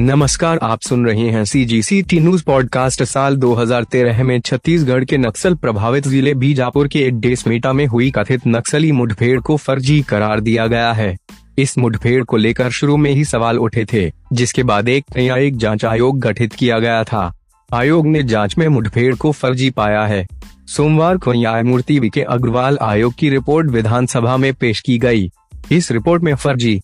नमस्कार, आप सुन रहे हैं C G C T news podcast साल 2013 में छत्तीसगढ़ के नक्सल प्रभावित ज़िले बीजापुर के डेसमेटा में हुई कथित नक्सली मुठभेड़ को फर्जी करार दिया गया है। इस मुठभेड़ को लेकर शुरू में ही सवाल उठे थे, जिसके बाद एक न्यायिक जाँच आयोग गठित किया गया था। आयोग ने जाँच में मुठभेड़ को फर्जी पाया है। सोमवार को न्यायमूर्ति वी के अग्रवाल आयोग की रिपोर्ट विधानसभा में पेश की गई। इस रिपोर्ट में फर्जी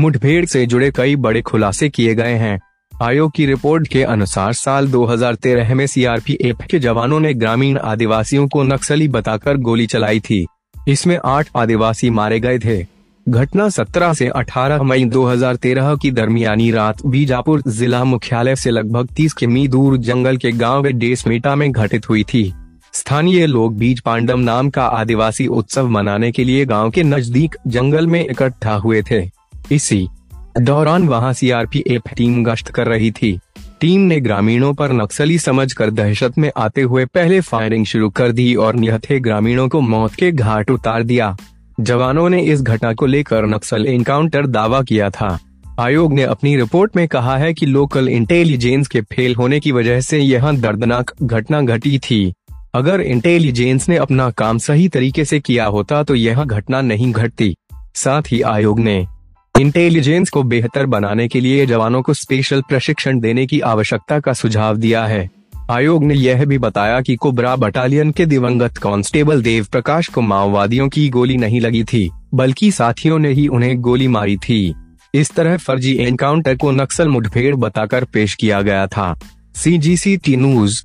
मुठभेड़ से जुड़े कई बड़े खुलासे किए गए हैं। आयोग की रिपोर्ट के अनुसार साल 2013 में सीआरपीएफ के जवानों ने ग्रामीण आदिवासियों को नक्सली बताकर गोली चलाई थी। इसमें आठ आदिवासी मारे गए थे। घटना 17 से 18 मई 2013 की दरमियानी रात बीजापुर जिला मुख्यालय से लगभग 30 किमी दूर जंगल के गाँव डेसमेटा में घटित हुई थी। स्थानीय लोग बीज पांडम नाम का आदिवासी उत्सव मनाने के लिए गाँव के नज़दीक जंगल में इकट्ठा हुए थे। इसी दौरान वहाँ सीआरपीएफ टीम गश्त कर रही थी। टीम ने ग्रामीणों पर नक्सली समझकर दहशत में आते हुए पहले फायरिंग शुरू कर दी और निहत्थे ग्रामीणों को मौत के घाट उतार दिया। जवानों ने इस घटना को लेकर नक्सल एनकाउंटर दावा किया था। आयोग ने अपनी रिपोर्ट में कहा है कि लोकल इंटेलिजेंस के फेल होने की वजह से यह दर्दनाक घटना घटी थी। अगर इंटेलिजेंस ने अपना काम सही तरीके से किया होता तो यह घटना नहीं घटती। साथ ही आयोग ने इंटेलिजेंस को बेहतर बनाने के लिए जवानों को स्पेशल प्रशिक्षण देने की आवश्यकता का सुझाव दिया है। आयोग ने यह भी बताया कि कोबरा बटालियन के दिवंगत कांस्टेबल देव प्रकाश को माओवादियों की गोली नहीं लगी थी, बल्कि साथियों ने ही उन्हें गोली मारी थी। इस तरह फर्जी एनकाउंटर को नक्सल मुठभेड़ बताकर पेश किया गया था। सी जी सी टी न्यूज़